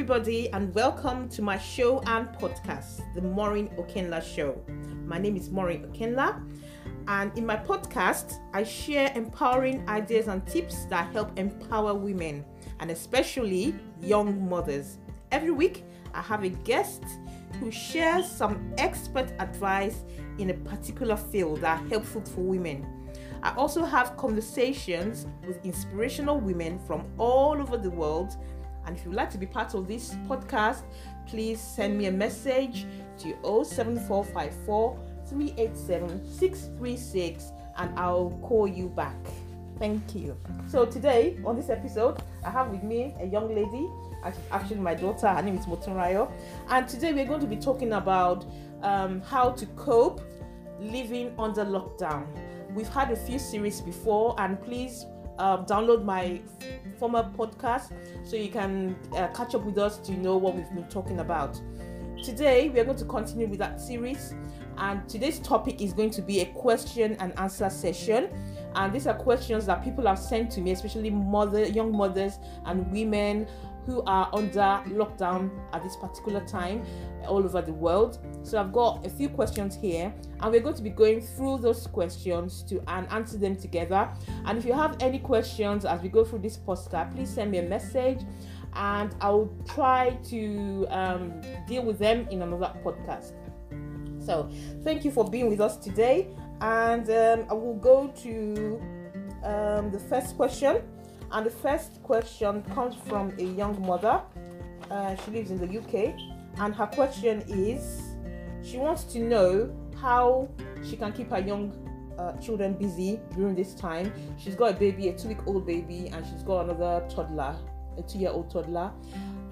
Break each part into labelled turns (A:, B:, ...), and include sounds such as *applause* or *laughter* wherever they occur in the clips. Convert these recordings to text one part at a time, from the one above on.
A: everybody, and welcome to my show and podcast, The Morin Okenla Show. My name is Morin Okenla, and in my podcast, I share empowering ideas and tips that help empower women, and especially young mothers. Every week, I have a guest who shares some expert advice in a particular field that are helpful for women. I also have conversations with inspirational women from all over the world. And if you'd like to be part of this podcast, please send me a message to 07454 387 636 and I'll call you back. Thank you. So, today on this episode, I have with me a young lady. Actually, my daughter, her name is Motunrayo. And today we're going to be talking about um, how to cope living under lockdown. We've had a few series before, and please uh, download my former podcast so you can uh, catch up with us to know what we've been talking about. Today, we are going to continue with that series, and today's topic is going to be a question and answer session. And these are questions that people have sent to me, especially mother, young mothers and women who are under lockdown at this particular time all over the world. So I've got a few questions here, and we're going to be going through those questions to and answer them together. And if you have any questions as we go through this postcard, please send me a message, and I'll try to um, deal with them in another podcast. So thank you for being with us today, and um, I will go to um, the first question. And the first question comes from a young mother. Uh, she lives in the UK, and her question is she wants to know how she can keep her young uh, children busy during this time. She's got a baby, a two week old baby, and she's got another toddler, a two year old toddler.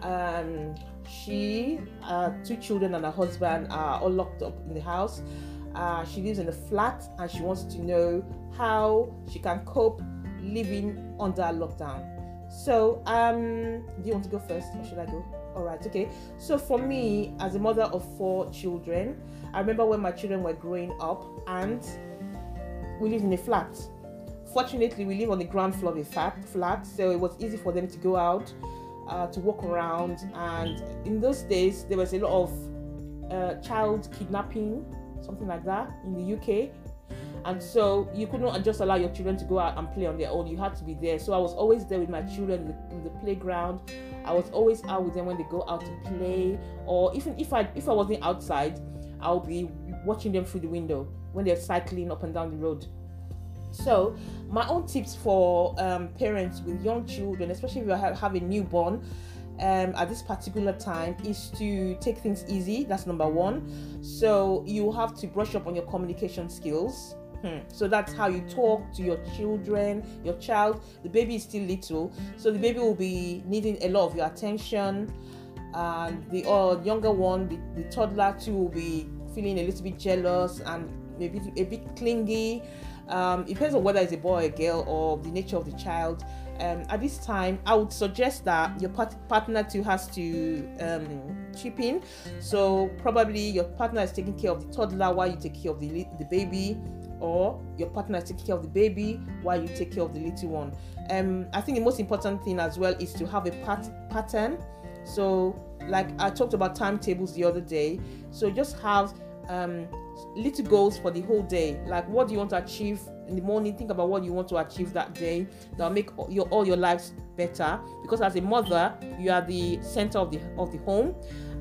A: Um, she, uh, two children, and her husband are all locked up in the house. Uh, she lives in a flat and she wants to know how she can cope living under lockdown. So, um, do you want to go first or should I go? All right, okay. So, for me, as a mother of four children, I remember when my children were growing up and we lived in a flat. Fortunately, we live on the ground floor of a flat, flat so it was easy for them to go out, uh, to walk around. And in those days, there was a lot of uh, child kidnapping, something like that, in the UK and so you could not just allow your children to go out and play on their own you had to be there so i was always there with my children in the, in the, playground i was always out with them when they go out to play or even if i if i wasn't outside i'll be watching them through the window when they're cycling up and down the road so my own tips for um, parents with young children especially if you have, have a newborn um, at this particular time is to take things easy. That's number one. So you have to brush up on your communication skills. Hmm. So that's how you talk to your children, your child. The baby is still little, so the baby will be needing a lot of your attention. And the uh, younger one, the, the toddler too, will be feeling a little bit jealous and maybe a bit clingy. Um, it depends on whether it's a boy or a girl or the nature of the child. Um, at this time, I would suggest that your part- partner too has to um, chip in. So probably your partner is taking care of the toddler while you take care of the the baby or your partner is taking care of the baby while you take care of the little one. Um, I think the most important thing as well is to have a pat- pattern. So, like I talked about timetables the other day, so just have um, little goals for the whole day. Like, what do you want to achieve in the morning? Think about what you want to achieve that day. That'll make your all your lives better. Because as a mother, you are the center of the of the home,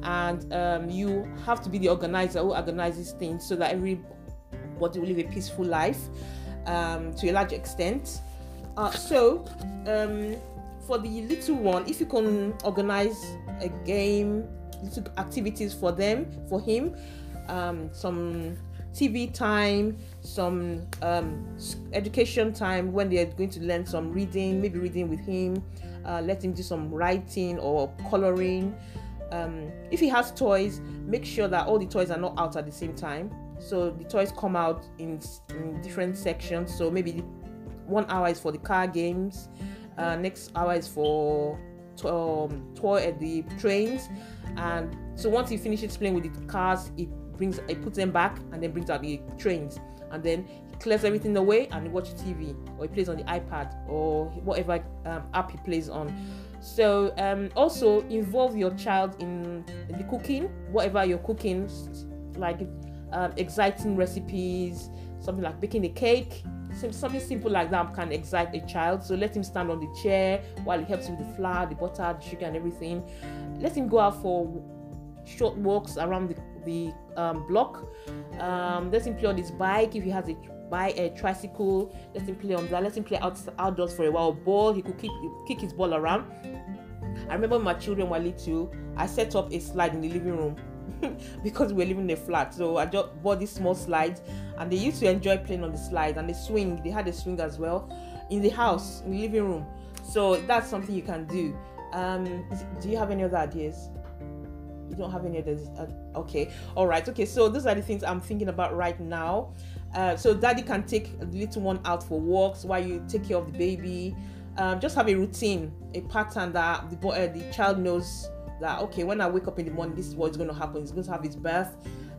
A: and um, you have to be the organizer who organizes things so that every what will live a peaceful life um, to a large extent. Uh, so, um, for the little one, if you can organize a game, little activities for them, for him, um, some TV time, some um, education time when they're going to learn some reading, maybe reading with him, uh, let him do some writing or coloring. Um, if he has toys, make sure that all the toys are not out at the same time so the toys come out in, in different sections. So maybe one hour is for the car games uh, next hour is for to, um, toy at the trains. And so once he finishes playing with the cars it brings it puts them back and then brings out the trains. And then he clears everything away and he watches tv or he plays on the ipad or whatever um, app he plays on. So um, also involve your child in the cooking, whatever you're cooking, like um, exciting recipes, something like baking a cake, something simple like that can excite a child. So let him stand on the chair while he helps with the flour, the butter, the sugar, and everything. Let him go out for short walks around the, the um, block. Um, let him play on his bike if he has a buy a tricycle. Let him play on that. Let him play out, outdoors for a while. Ball, he could kick, kick his ball around. I remember my children were little. I set up a slide in the living room *laughs* because we're living in a flat. So I just bought this small slide, and they used to enjoy playing on the slide and the swing. They had a swing as well in the house, in the living room. So that's something you can do. Um, do you have any other ideas? You don't have any others? Uh, okay, all right. Okay, so those are the things I'm thinking about right now. Uh, so daddy can take the little one out for walks while you take care of the baby. Um, just have a routine, a pattern that the boy, uh, the child knows that okay, when I wake up in the morning, this is what's going to happen. He's going to have his bath,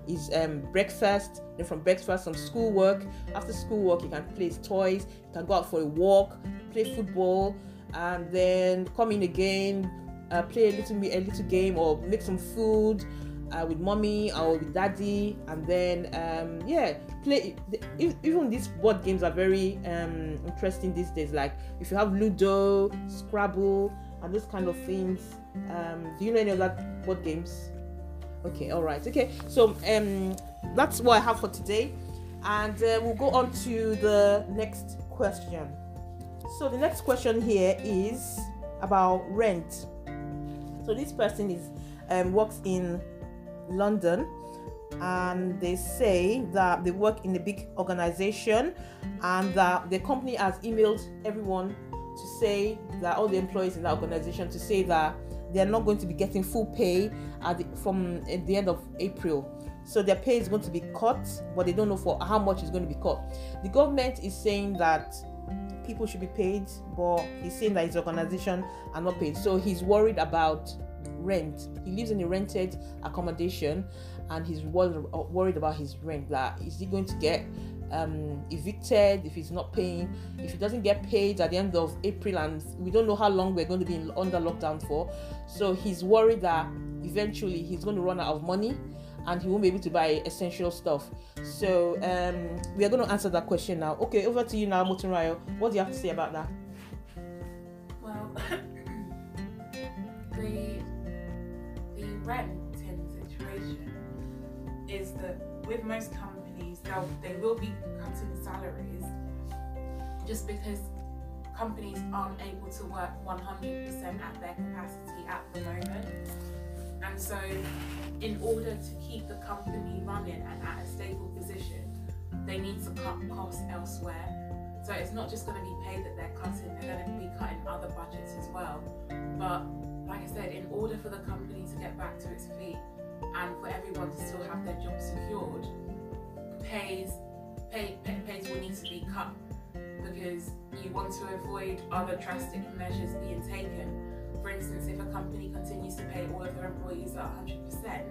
A: his um, breakfast, then from breakfast some schoolwork. After schoolwork, he can play his toys. He can go out for a walk, play football, and then come in again, uh, play a little a little game or make some food uh, with mommy or with daddy, and then um, yeah, play. Even these board games are very um, interesting these days. Like if you have Ludo, Scrabble, and those kind of things. Um, do you know any of that board games? Okay, all right, okay. So um, that's what I have for today, and uh, we'll go on to the next question. So the next question here is about rent. So this person is um, works in London and they say that they work in a big organization and that the company has emailed everyone to say that all the employees in that organization to say that they're not going to be getting full pay at the, from at the end of April. So their pay is going to be cut, but they don't know for how much is going to be cut. The government is saying that people should be paid, but he's saying that his organization are not paid. So he's worried about rent. He lives in a rented accommodation and he's worried uh, about his rent. Like, is he going to get um, evicted if he's not paying? If he doesn't get paid at the end of April, and we don't know how long we're going to be in, under lockdown for, so he's worried that eventually he's going to run out of money and he won't be able to buy essential stuff. So um, we are going to answer that question now. Okay, over to you now, Motunrayo. What do you have to say about that?
B: Well, *coughs* the the renting situation is that with most companies, they'll, they will be cutting salaries just because companies aren't able to work 100% at their capacity at the moment. And so, in order to keep the company running and at a stable position, they need to cut costs elsewhere. So it's not just going to be paid that they're cutting, they're going to be cutting other budgets as well. But like I said, in order for the company to get back to its feet and for everyone to still have their job secured, pays pay, pay, pays will need to be cut because you want to avoid other drastic measures being taken. For instance, if a company continues to pay all of their employees at 100%,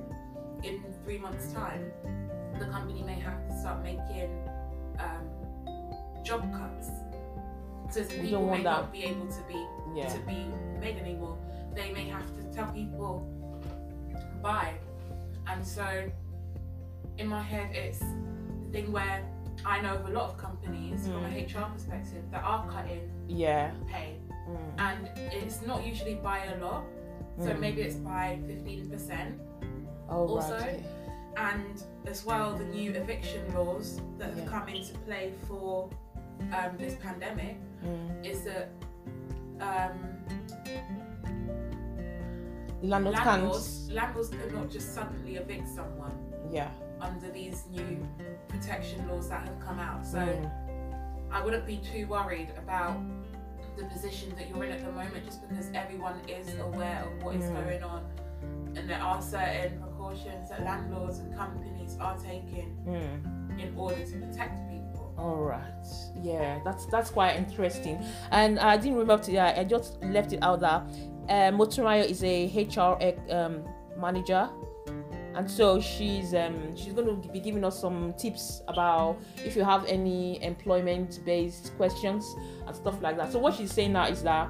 B: in three months' time, the company may have to start making um, job cuts. So people may that. not be able to be yeah. to be made anymore. They may have to tell people bye. And so in my head it's thing where I know of a lot of companies mm. from a HR hmm. perspective that are cutting
A: yeah
B: pay. Mm. And it's not usually by a lot. So mm. maybe it's by fifteen percent.
A: Oh, also. Right.
B: And as well the new eviction laws that have yeah. come into play for um, this pandemic mm. is that um,
A: landlords,
B: landlords, landlords cannot just suddenly evict someone.
A: Yeah.
B: Under these new protection laws that have come out, so mm. I wouldn't be too worried about the position that you're in at the moment, just because everyone is aware of what is mm. going on, and there are certain precautions that landlords and companies are taking mm. in order to protect people.
A: All right, yeah, that's that's quite interesting, and I didn't remember to. Yeah, I just left it out there uh, Motunrayo is a HR um, manager, and so she's um, she's going to be giving us some tips about if you have any employment-based questions and stuff like that. So what she's saying now is that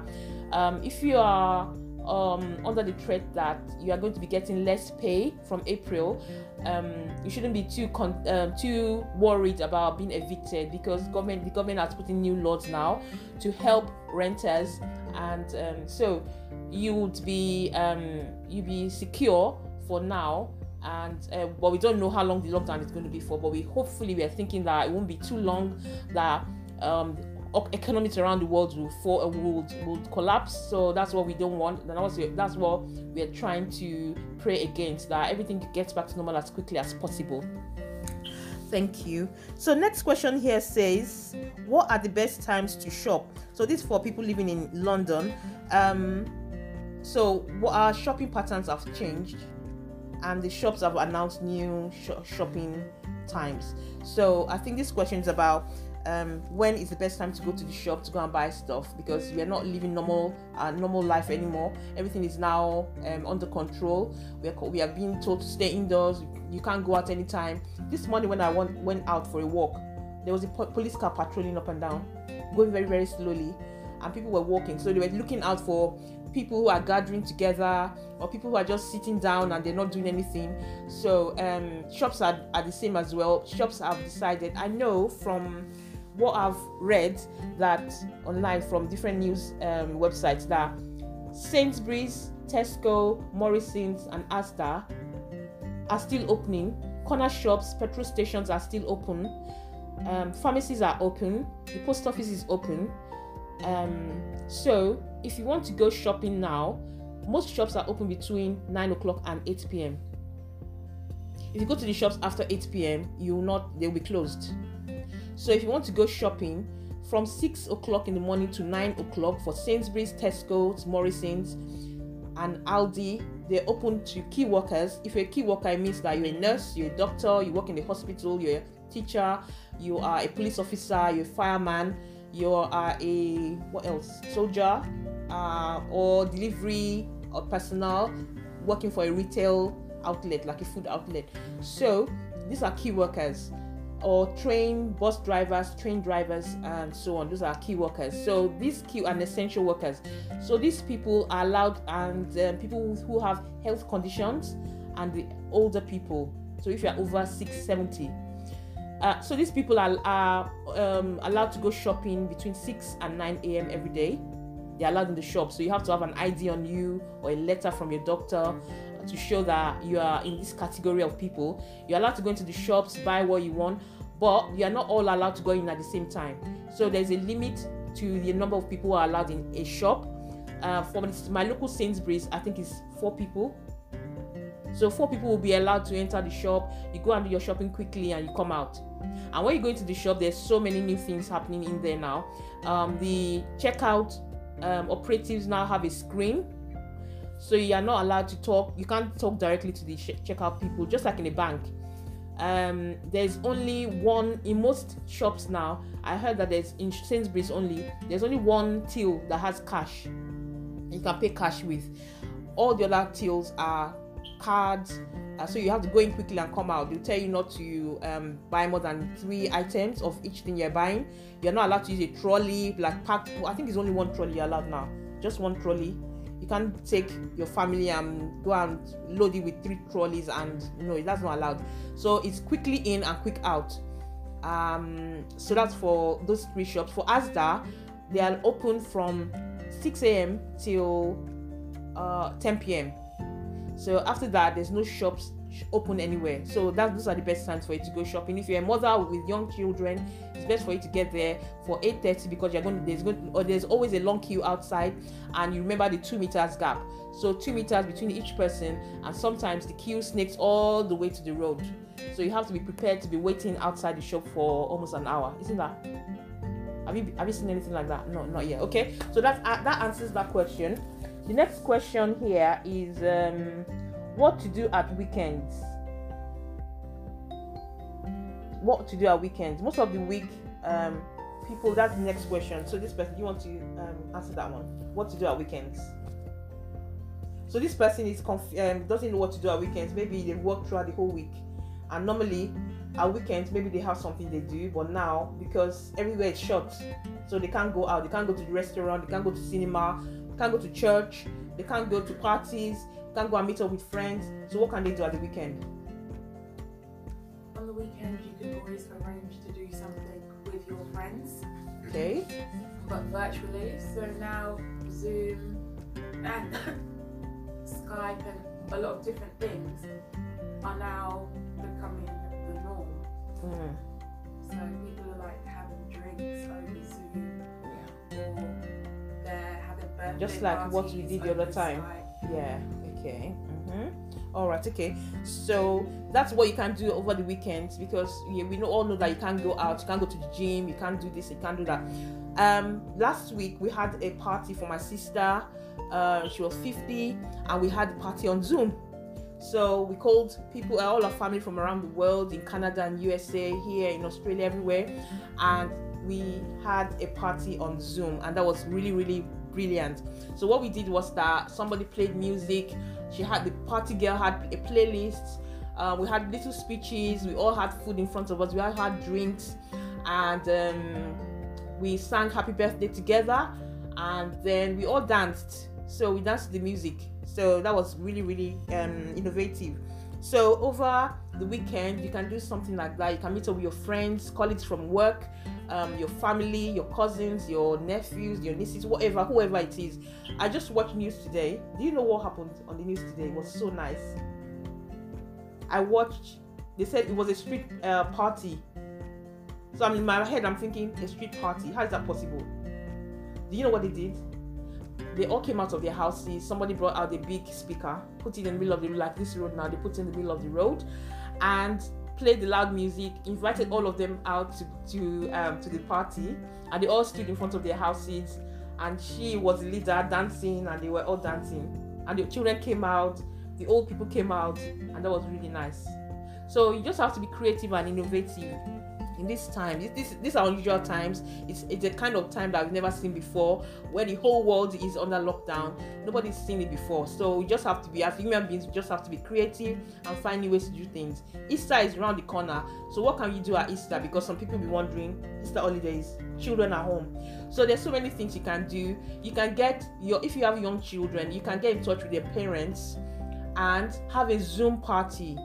A: um, if you are um, under the threat that you are going to be getting less pay from April, um, you shouldn't be too con- um, too worried about being evicted because government the government has put in new laws now to help renters, and um, so you would be um, you be secure for now. And uh, but we don't know how long the lockdown is going to be for. But we hopefully we are thinking that it won't be too long. That um, economies around the world will fall will, will collapse. So that's what we don't want. And also that's what we're trying to pray against that everything gets back to normal as quickly as possible. Thank you. So next question here says what are the best times to shop? So this for people living in london. Um so what our shopping patterns have changed and the shops have announced new sh- shopping times? So i think this question is about um, when is the best time to go to the shop to go and buy stuff because we are not living normal uh, normal life anymore. Everything is now um, under control. We are we are being told to stay indoors. You can't go out anytime. This morning when I went went out for a walk, there was a po- police car patrolling up and down, going very very slowly, and people were walking. So they were looking out for people who are gathering together or people who are just sitting down and they're not doing anything. So um, shops are, are the same as well. Shops have decided. I know from what I've read that online from different news um, websites that Sainsbury's, Tesco, Morrison's, and Asda are still opening. Corner shops, petrol stations are still open. Um, pharmacies are open. The post office is open. Um, so if you want to go shopping now, most shops are open between 9 o'clock and 8 p.m. If you go to the shops after 8 p.m., you will not they'll be closed. So if you want to go shopping from 6 o'clock in the morning to 9 o'clock for Sainsbury's, Tesco's, Morrison's, and Aldi, they're open to key workers. If you're a key worker, it means that you're a nurse, you're a doctor, you work in the hospital, you're a teacher, you are a police officer, you're a fireman, you are a what else? Soldier, uh, or delivery or personnel working for a retail outlet, like a food outlet. So these are key workers or train bus drivers, train drivers, and so on. Those are key workers. So these key and essential workers. So these people are allowed, and um, people who have health conditions, and the older people. So if you are over 670. Uh, so these people are, are um, allowed to go shopping between 6 and 9 a.m. every day. They're allowed in the shop. So you have to have an ID on you or a letter from your doctor to show that you are in this category of people. You're allowed to go into the shops, buy what you want, but you are not all allowed to go in at the same time. So there's a limit to the number of people who are allowed in a shop. Uh, for my local Sainsbury's, I think it's four people. So four people will be allowed to enter the shop. You go and do your shopping quickly, and you come out. And when you go into the shop, there's so many new things happening in there now. Um, the checkout um, operatives now have a screen so you are not allowed to talk. You can't talk directly to the checkout people just like in a bank. Um, there's only one in most shops now i heard that there's in sainsbury's only there's only one till that has cash. You can pay cash with. All the other tills are cards uh, so you have to go in quickly and come out. They'll tell you not to um, buy more than three items of each thing you're buying. You're not allowed to use a trolley like packed i think it's only one trolley allowed now. Just one trolley can't take your family and go and load it with three trolleys and know that's not allowed. So it's quickly in and quick out. Um so that's for those three shops. For asda they are open from 6 a.m till uh 10 p.m so after that there's no shops open anywhere. So that those are the best times for you to go shopping. If you're a mother with young children, it's best for you to get there for 8:30 because you're going to, there's going or there's always a long queue outside, and you remember the two meters gap. So two meters between each person, and sometimes the queue snakes all the way to the road. So you have to be prepared to be waiting outside the shop for almost an hour. Isn't that? Have you have you seen anything like that? No, not yet. Okay, so that uh, that answers that question. The next question here is. Um, what to do at weekends. What to do at weekends. Most of the week um people that's the next question. So this person you want to um, answer that one. What to do at weekends. So this person is conf- um, doesn't know what to do at weekends. Maybe they work throughout the whole week. And normally at weekends maybe they have something they do. But now because everywhere is shut so they can't go out. They can't go to the restaurant. They can't go to cinema. They can't go to church, they can't go to parties, can't go and meet up with friends. So what can they do at the weekend?
B: On the weekend, you could always arrange to do something with your friends,
A: Okay.
B: but virtually. So now Zoom and *laughs* Skype and a lot of different things are now becoming the norm.
A: Mm.
B: So people are like having drinks over Zoom, yeah. or they're having birthday
A: Just like what we did the other time.
B: Skype.
A: Yeah. Okay. Mm-hmm. All right. Okay. So that's what you can do over the weekends because yeah, we know, all know that you can't go out, you can't go to the gym, you can't do this, you can't do that. Um, last week we had a party for my sister. Uh, she was 50, and we had a party on Zoom. So we called people, uh, all our family from around the world, in Canada and USA, here in Australia, everywhere, and we had a party on Zoom, and that was really, really brilliant. So what we did was that somebody played music. She had the party girl had a playlist. Uh, we had little speeches. We all had food in front of us. We all had drinks, and um, we sang happy birthday together. And then we all danced. So we danced the music. So that was really, really um, innovative. So over the weekend, you can do something like that. You can meet up with your friends, colleagues from work, um, your family, your cousins, your nephews, your nieces, whatever, whoever it is. I just watched news today. Do you know what happened on the news today? It was so nice. I watched. They said it was a street uh, party. So I'm in my head. I'm thinking a street party. How is that possible? Do you know what they did? They all came out of their houses. Somebody brought out a big speaker, put it in the middle of the like this road now. They put it in the middle of the road, and played the loud music. Invited all of them out to to um, to the party, and they all stood in front of their houses. And she was the leader dancing, and they were all dancing. And the children came out, the old people came out, and that was really nice. So you just have to be creative and innovative in this time. This, this these are unusual times. It's it's a kind of time that we've never seen before, where the whole world is under lockdown. Nobody's seen it before. So we just have to be as human beings. We just have to be creative and find new ways to do things. Easter is around the corner. So what can you do at Easter? Because some people be wondering Easter holidays, children at home. So there's so many things you can do. You can get your if you have young children, you can get in touch with their parents and have a Zoom party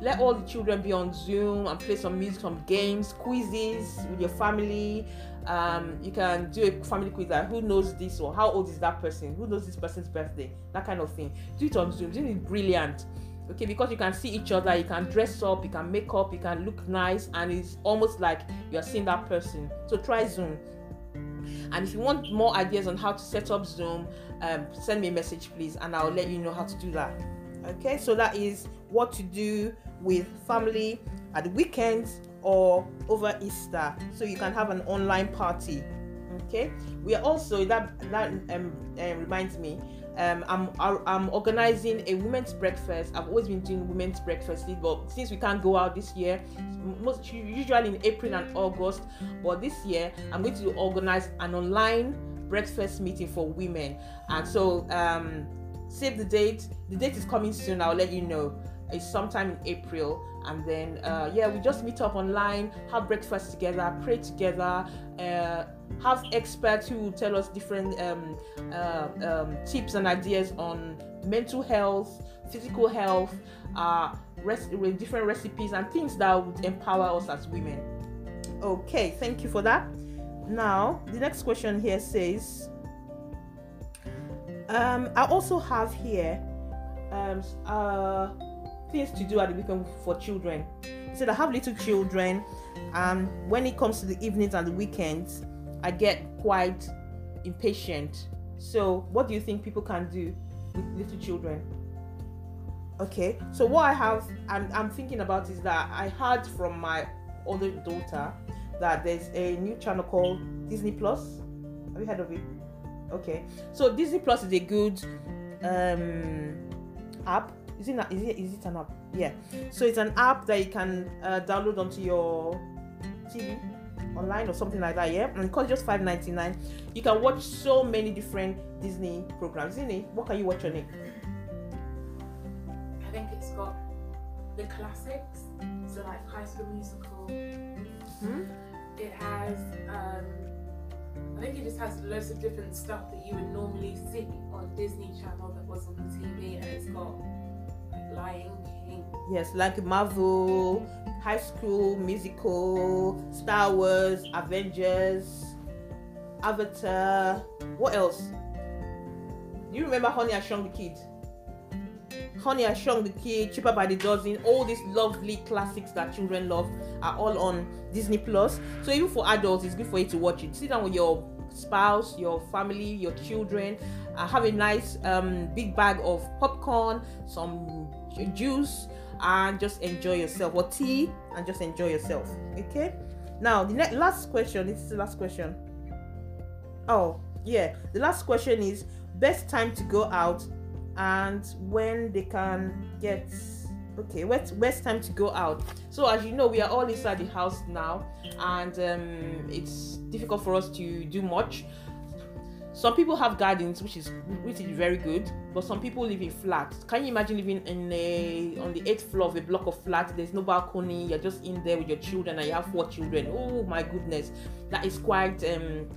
A: let all the children be on Zoom and play some music, some games, quizzes with your family. Um, you can do a family quiz like who knows this or how old is that person, who knows this person's birthday, that kind of thing. Do it on Zoom. Zoom is brilliant. Okay, because you can see each other, you can dress up, you can make up, you can look nice, and it's almost like you're seeing that person. So try Zoom. And if you want more ideas on how to set up Zoom, um, send me a message, please, and I'll let you know how to do that. Okay, so that is what to do with family at the weekends or over Easter. So you can have an online party. Okay, we are also that that um, um reminds me. Um, I'm I'm organizing a women's breakfast. I've always been doing women's breakfast, but since we can't go out this year, most usually in April and August, but this year I'm going to organize an online breakfast meeting for women. And so um, save the date. The date is coming soon. I'll let you know. It's sometime in April, and then uh, yeah, we just meet up online, have breakfast together, pray together, uh, have experts who tell us different um, uh, um, tips and ideas on mental health, physical health, uh, res- with different recipes and things that would empower us as women. Okay, thank you for that. Now, the next question here says, um, I also have here um, uh, things to do at the weekend for children. He said, I have little children, and when it comes to the evenings and the weekends, I get quite impatient. So, what do you think people can do with little children? Okay, so what I have, I'm, I'm thinking about is that I heard from my older daughter that there's a new channel called Disney Plus. Have you heard of it? Okay, so Disney Plus is a good um, app. Is it, not, is it is it an app? Yeah. So it's an app that you can uh, download onto your TV online or something like that. Yeah, and it costs just five ninety nine. You can watch so many different Disney programs. Isn't it? What can you watch on it?
B: I think it's got the classics, so like High School Musical.
A: Hmm?
B: It has um, I think it just has loads of different stuff that you would normally see on Disney Channel that was on the TV, and it's got
A: Yes, like Marvel, High School Musical, Star Wars, Avengers, Avatar. What else? Do you remember Honey I Shrunk the Kid? Honey I Shrunk the Kid, Cheaper by the Dozen, all these lovely classics that children love are all on Disney Plus. So even for adults, it's good for you to watch it. Sit down with your spouse, your family, your children, uh, have a nice um, big bag of popcorn, some ju- juice, and just enjoy yourself, or tea, and just enjoy yourself. Okay. Now the next last question. This is the last question. Oh yeah, the last question is best time to go out and when they can get okay what's best time to go out so as you know we are all inside the house now and um, it's difficult for us to do much some people have gardens which is which is very good but some people live in flats. Can you imagine living in a on the eighth floor of a block of flats? There's no balcony you're just in there with your children and you have four children. Oh my goodness. That is quite um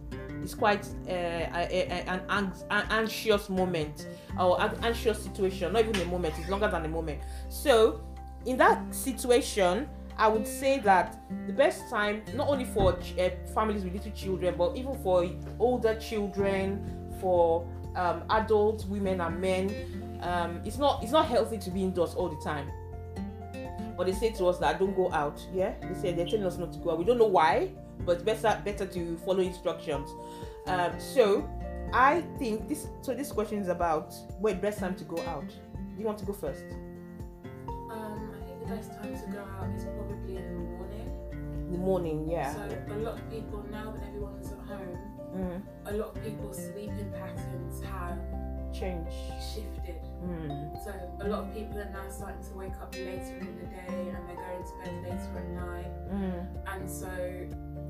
A: it's quite uh, an, an anxious moment or an anxious situation. Not even a moment it's longer than a moment. So in that situation i would say that the best time not only for uh, families with little children but even for older children for um, adult women and men um, it's not it's not healthy to be indoors all the time. But they say to us that don't go out. Yeah? They say they're telling us not to go out. We don't know why but better better to follow instructions. Um, so i think this so this question is about when best time to go out. Do you want to go first?
B: Um, I think the best time morning
A: yeah
B: So a lot of people now that everyone's at home,
A: mm,
B: a lot of people's sleeping patterns have
A: changed,
B: shifted.
A: mm,
B: So a lot of people are now starting to wake up later in the day and they're going to bed later at night.
A: mm,
B: And so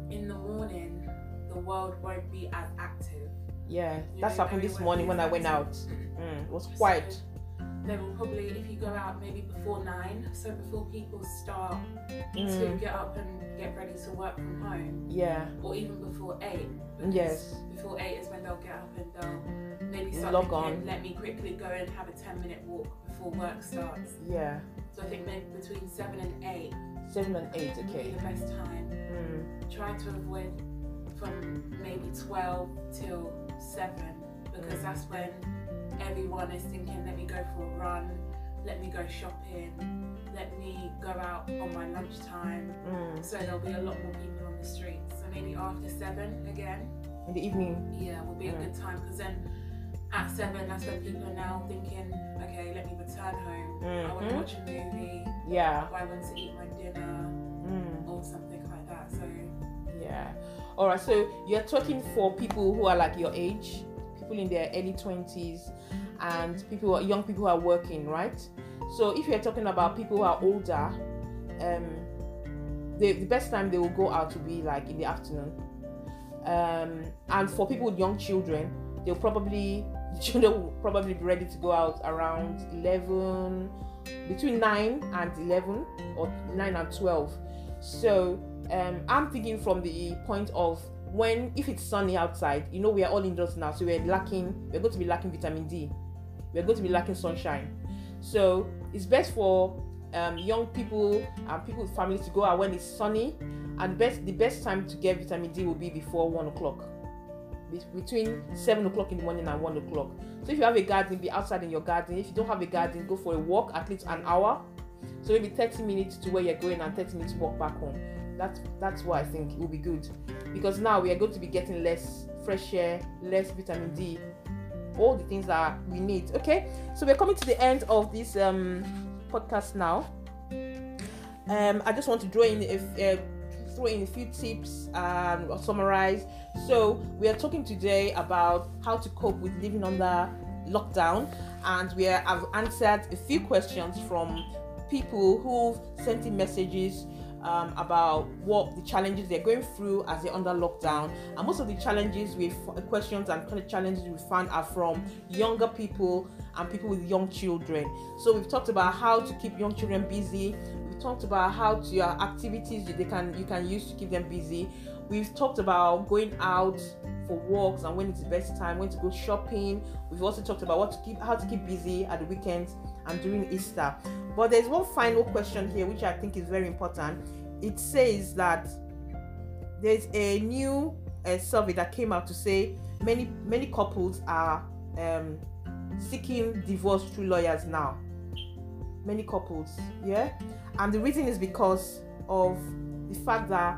B: in the morning, the world won't be as active.
A: yeah
B: You
A: that's
B: know,
A: happened this morning when i went out
B: active.
A: mm, it was *laughs* quiet
B: So they will probably, if you go out maybe before nine, so before people start to
A: mm,
B: get up and get ready to work from home,
A: yeah
B: or even before eight.
A: yes
B: Before eight is when they'll get up and they'll maybe start
A: Log on.
B: let me quickly go and have a 10 minute walk before work starts.
A: yeah
B: So I think maybe between seven and eight
A: seven and eight okay
B: be the best time.
A: mm,
B: Try to avoid from maybe 12 till 7 because
A: Mm.
B: that's when everyone is thinking, let me go for a run, let me go shopping, let me go out on my lunchtime.
A: mm.
B: So there'll be a lot more people on the streets. So maybe after 7 again,
A: in the evening
B: yeah, will be a
A: Mm.
B: good time because then at 7 that's when people are now thinking, okay, let me return home. I want to
A: Mhm.
B: watch a movie,
A: yeah
B: or I want to eat my dinner,
A: mm.
B: or something like that. So
A: Yeah. All right. So you're talking for people who are like your age, people in their early twenties, and people, are, young people who are working, right? So if you're talking about people who are older, um, the, the best time they will go out will be like in the afternoon. Um, and for people with young children, they'll probably *laughs* the children will probably be ready to go out around eleven, between nine and eleven, or nine and twelve. So um, I'm thinking from the point of when if it's sunny outside, you know we are all indoors now, so we're lacking we're going to be lacking vitamin D. We're going to be lacking sunshine. So it's best for um, young people and people with families to go out when it's sunny. And best the best time to get vitamin D will be before one o'clock. Be- Between seven o'clock in the morning and one o'clock. So if you have a garden, be outside in your garden. If you don't have a garden, go for a walk at least an hour. So maybe 30 minutes to where you're going and 30 minutes walk back home. That's that's what I think it will be good. Because now we are going to be getting less fresh air, less vitamin D, all the things that we need. Okay, so we're coming to the end of this um, podcast now. Um, I just want to draw in a, uh, throw in a few tips and summarize. So we are talking today about how to cope with living under lockdown, and we have answered a few questions from people who've sent in messages um, about what the challenges they're going through as they're under lockdown. And most of the challenges we questions and kind of challenges we found are from younger people and people with young children. So we've talked about how to keep young children busy. We've talked about how to uh, activities they can you can use to keep them busy. We've talked about going out for walks and when it's the best time, when to go shopping. We've also talked about what to keep, how to keep busy at the weekends and during Easter. But there's one final question here, which I think is very important. It says that there's a new uh, survey that came out to say many many couples are um, seeking divorce through lawyers now. Many couples, yeah, and the reason is because of the fact that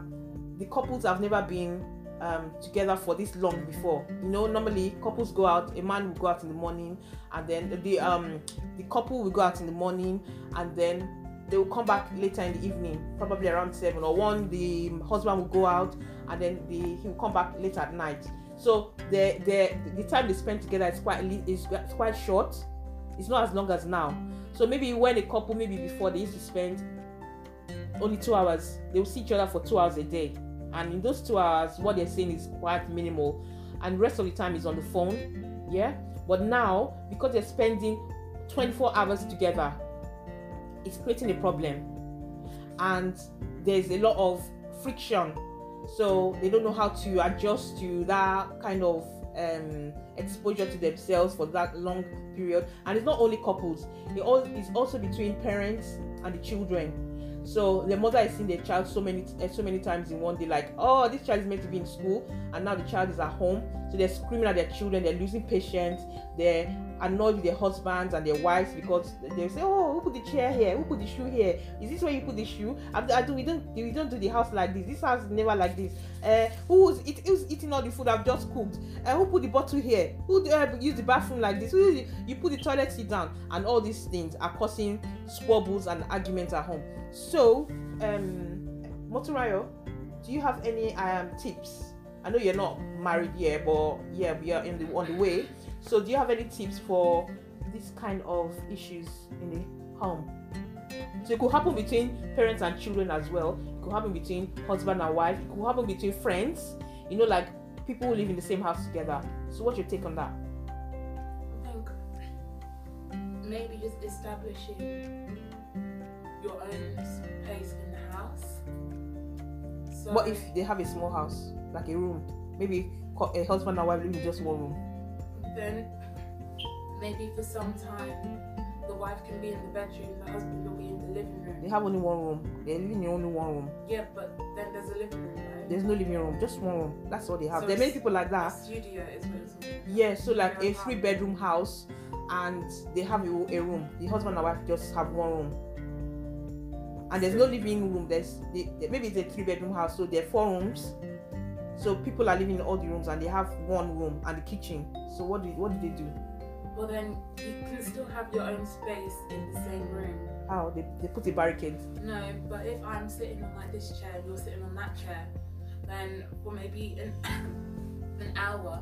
A: the couples have never been um, together for this long before. You know, normally couples go out. A man will go out in the morning, and then the um the couple will go out in the morning, and then they will come back later in the evening, probably around seven or one. The husband will go out, and then the he will come back later at night. So the the the time they spend together is quite is quite short. It's not as long as now. So maybe when a couple maybe before they used to spend only two hours, they will see each other for two hours a day, and in those two hours, what they're saying is quite minimal, and rest of the time is on the phone. Yeah, but now because they're spending 24 hours together, it's creating a problem, and there's a lot of friction. So they don't know how to adjust to that kind of um, exposure to themselves for that long period. And it's not only couples. It all it's also between parents and the children so the mother is seeing the child so many uh, so many times in one day like oh this child is meant to be in school and now the child is at home. So they're screaming at their children they're losing patience they're annoyed with their husbands and their wives because they say oh who put the chair here? Who put the shoe here? Is this where you put the shoe? I, I do we don't we don't do the house like this. This house is never like this. Uh who's it, who's eating all the food i've just cooked? Uh, who put the bottle here? Who uh, use the bathroom like this? Who you put the toilet seat down and all these things are causing squabbles and arguments at home. So, um, Motunrayo, do you have any um tips? I know you're not married yet, but yeah, we are in the on the way. So, do you have any tips for this kind of issues in the home? So it could happen between parents and children as well. It could happen between husband and wife. It could happen between friends. You know, like people who live in the same house together. So what's your take on that?
B: I think maybe just establishing your own space in the house.
A: So what if they have a small house, like a room? Maybe a husband and wife live in just one room.
B: Then maybe for some time the wife can be in the bedroom, the husband will be in the living room.
A: They have only one room. They live in only one room.
B: Yeah, but then there's a living room, right?
A: There's no living room, just one room. That's all they have. So there are many people like that.
B: studio is what it's
A: Yeah, so like a three bedroom house and they have a, a room. The husband and wife just have one room and there's no living room. There's they, maybe it's a three bedroom house, so there are four rooms. So people are living in all the rooms, and they have one room and the kitchen. So what do what do they do?
B: Well, then you can still have your own space in the same room.
A: How they, they put a barricade?
B: No, but if I'm sitting on like this chair and you're sitting on that chair, then for maybe an *coughs* an hour,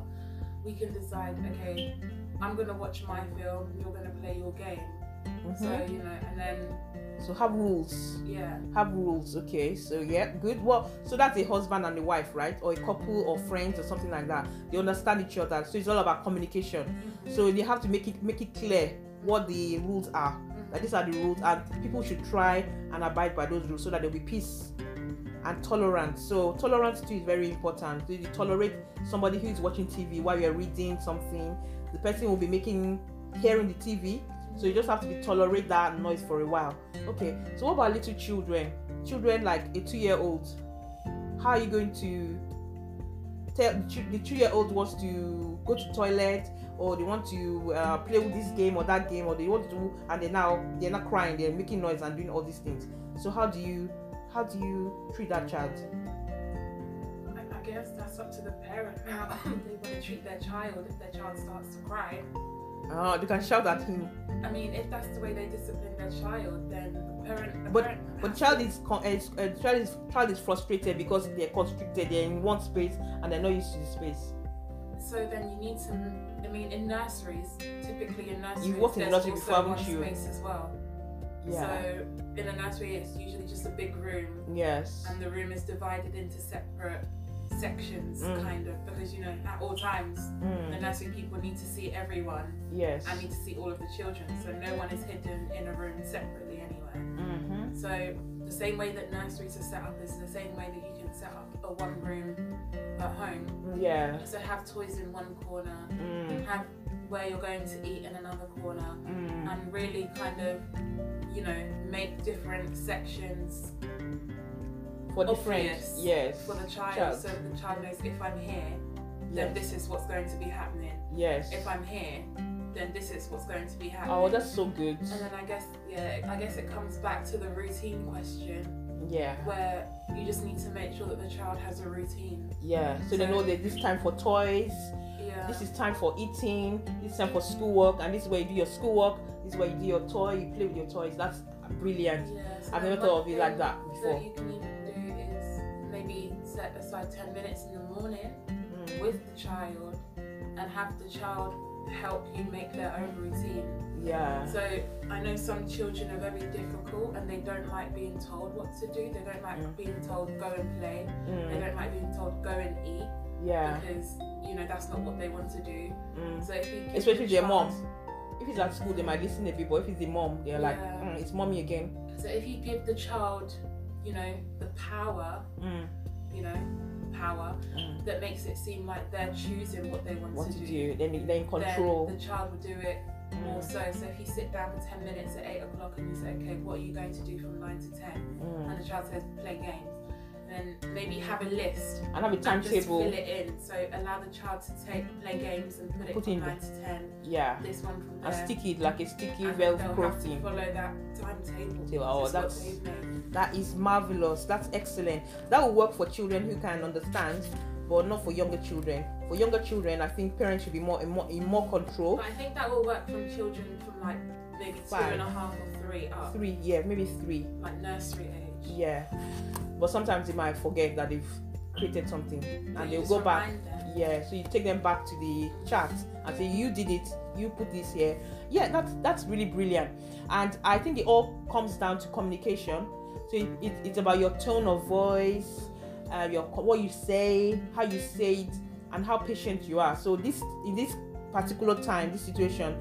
B: we can decide. Okay, I'm gonna watch my film. You're gonna play your game Mm-hmm. So you know, and then
A: so have rules.
B: Yeah.
A: Have rules. Okay. So yeah, good. Well, so that's a husband and a wife, right? Or a couple or friends or something like that. They understand each other. So it's all about communication. Mm-hmm. So they have to make it make it clear what the rules are. Mm-hmm. Like these are the rules, and people should try and abide by those rules so that there'll be peace and tolerance. So tolerance too is very important. So you tolerate somebody who is watching TV while you're reading something. The person will be making hearing the TV so you just have to be tolerate that noise for a while. Okay. So what about little children? Children like a two-year-old. How are you going to tell the two-year-old wants to go to toilet or they want to uh, play with this game or that game or they want to and they now they're not crying they're making noise and doing all these things so how do you how do you treat that child
B: I, guess that's up to the parent now *laughs* they want to treat their child if their child starts to cry
A: Oh, they can shout at him.
B: I mean, if that's the way they discipline their child, then the parent. The
A: but
B: parent
A: but child is, con- uh, child is child is frustrated because they're constricted. They're in one space and they're not used to the space.
B: So then you need to. I mean, in nurseries, typically in nurseries,
A: you worked in nursery before,
B: haven't
A: you?
B: Space as well. Yeah. So in a nursery, it's usually just a big room.
A: Yes.
B: And the room is divided into separate sections mm. kind of because you know at all times mm. the nursery people need to see everyone
A: yes
B: and need to see all of the children so no one is hidden in a room separately anywhere
A: mm-hmm.
B: so the same way that nurseries are set up is the same way that you can set up a one room at home.
A: Yeah.
B: So have toys in one corner,
A: Mm.
B: have where you're going to eat in another corner,
A: Mm.
B: and really kind of, you know, make different sections
A: For different.
B: obvious
A: Yes.
B: for the child,
A: Child.
B: so the child knows if I'm here, then
A: Yes.
B: this is what's going to be happening.
A: Yes.
B: If I'm here, then this is what's going to be happening.
A: Oh, that's so good.
B: And then I guess, yeah, I guess it comes back to the routine question,
A: Yeah.
B: where you just need to make sure that the child has a routine.
A: Yeah. So they know that this time for toys.
B: Yeah.
A: This is time for eating. This is time for schoolwork, and this is where you do your schoolwork. This is where you do your toy. You play with your toys. That's brilliant.
B: Yeah, so
A: I've never thought of it like that before.
B: That set aside 10 minutes in the morning
A: Mm.
B: with the child and have the child help you make their own routine.
A: Yeah.
B: So I know some children are very difficult and they don't like being told what to do. They don't like
A: Mm.
B: being told go and play. They
A: Mm.
B: don't like being told go and eat
A: Yeah.
B: because you know that's not what they want to do.
A: Mm.
B: So if you give
A: Especially
B: the
A: their mom. If it's at school, they might listen a bit, but if it's the mom, they're like,
B: Yeah.
A: mm, it's mommy again.
B: So if you give the child, you know, the power,
A: Mm.
B: You know, power
A: Mm.
B: that makes it seem like they're choosing what they want
A: What
B: to
A: to
B: do,
A: do? They're, they're in control.
B: then the child will do it more
A: Mm.
B: so. So if you sit down for 10 minutes at 8 o'clock and you say, okay, what are you going to do from 9 to 10?
A: Mm.
B: And the child says, play games. Then maybe have a list
A: And have a
B: and just
A: timetable.
B: fill it in. So allow the child to take play games and put it
A: Put
B: from
A: in
B: 9 to 10.
A: Yeah.
B: This one from
A: And
B: there.
A: stick it like a sticky
B: and then they'll
A: Velcro
B: have to follow that timetable.
A: Oh,
B: because it's what
A: that's- That is marvelous. That's excellent. That will work for children who can understand, but not for younger children. For younger children, I think parents should be more in more, in more control.
B: But I think that will work from children from like maybe two
A: Five.
B: and a half or three up,
A: Three, yeah, maybe three.
B: like nursery age.
A: Yeah. But sometimes they might forget that they've created something and they'll go back.
B: them.
A: Yeah, so you take them back to the chat and say you did it, you put this here. Yeah, that's that's really brilliant. And I think it all comes down to communication. So it, it, it's about your tone of voice, uh, your what you say, how you say it, and how patient you are. So this in this particular time, this situation,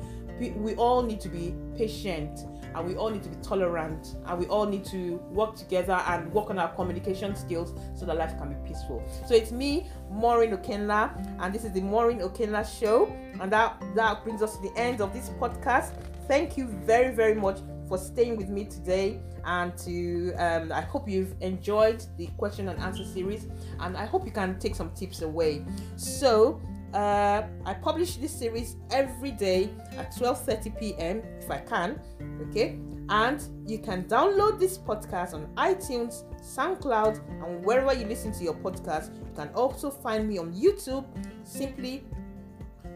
A: we, all need to be patient and we all need to be tolerant and we all need to work together and work on our communication skills so that life can be peaceful. So it's me, Morin Okenla, and this is the Morin Okenla show. And that that brings us to the end of this podcast. Thank you very very much for staying with me today and to um, I hope you've enjoyed the question and answer series and I hope you can take some tips away. So uh, I publish this series every day at 12:30 p.m. if I can, okay? And you can download this podcast on iTunes, SoundCloud, and wherever you listen to your podcast. You can also find me on YouTube. Simply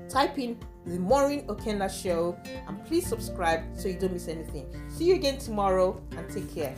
A: type in the Morin Okenla Show and please subscribe so you don't miss anything. See you again tomorrow and take care.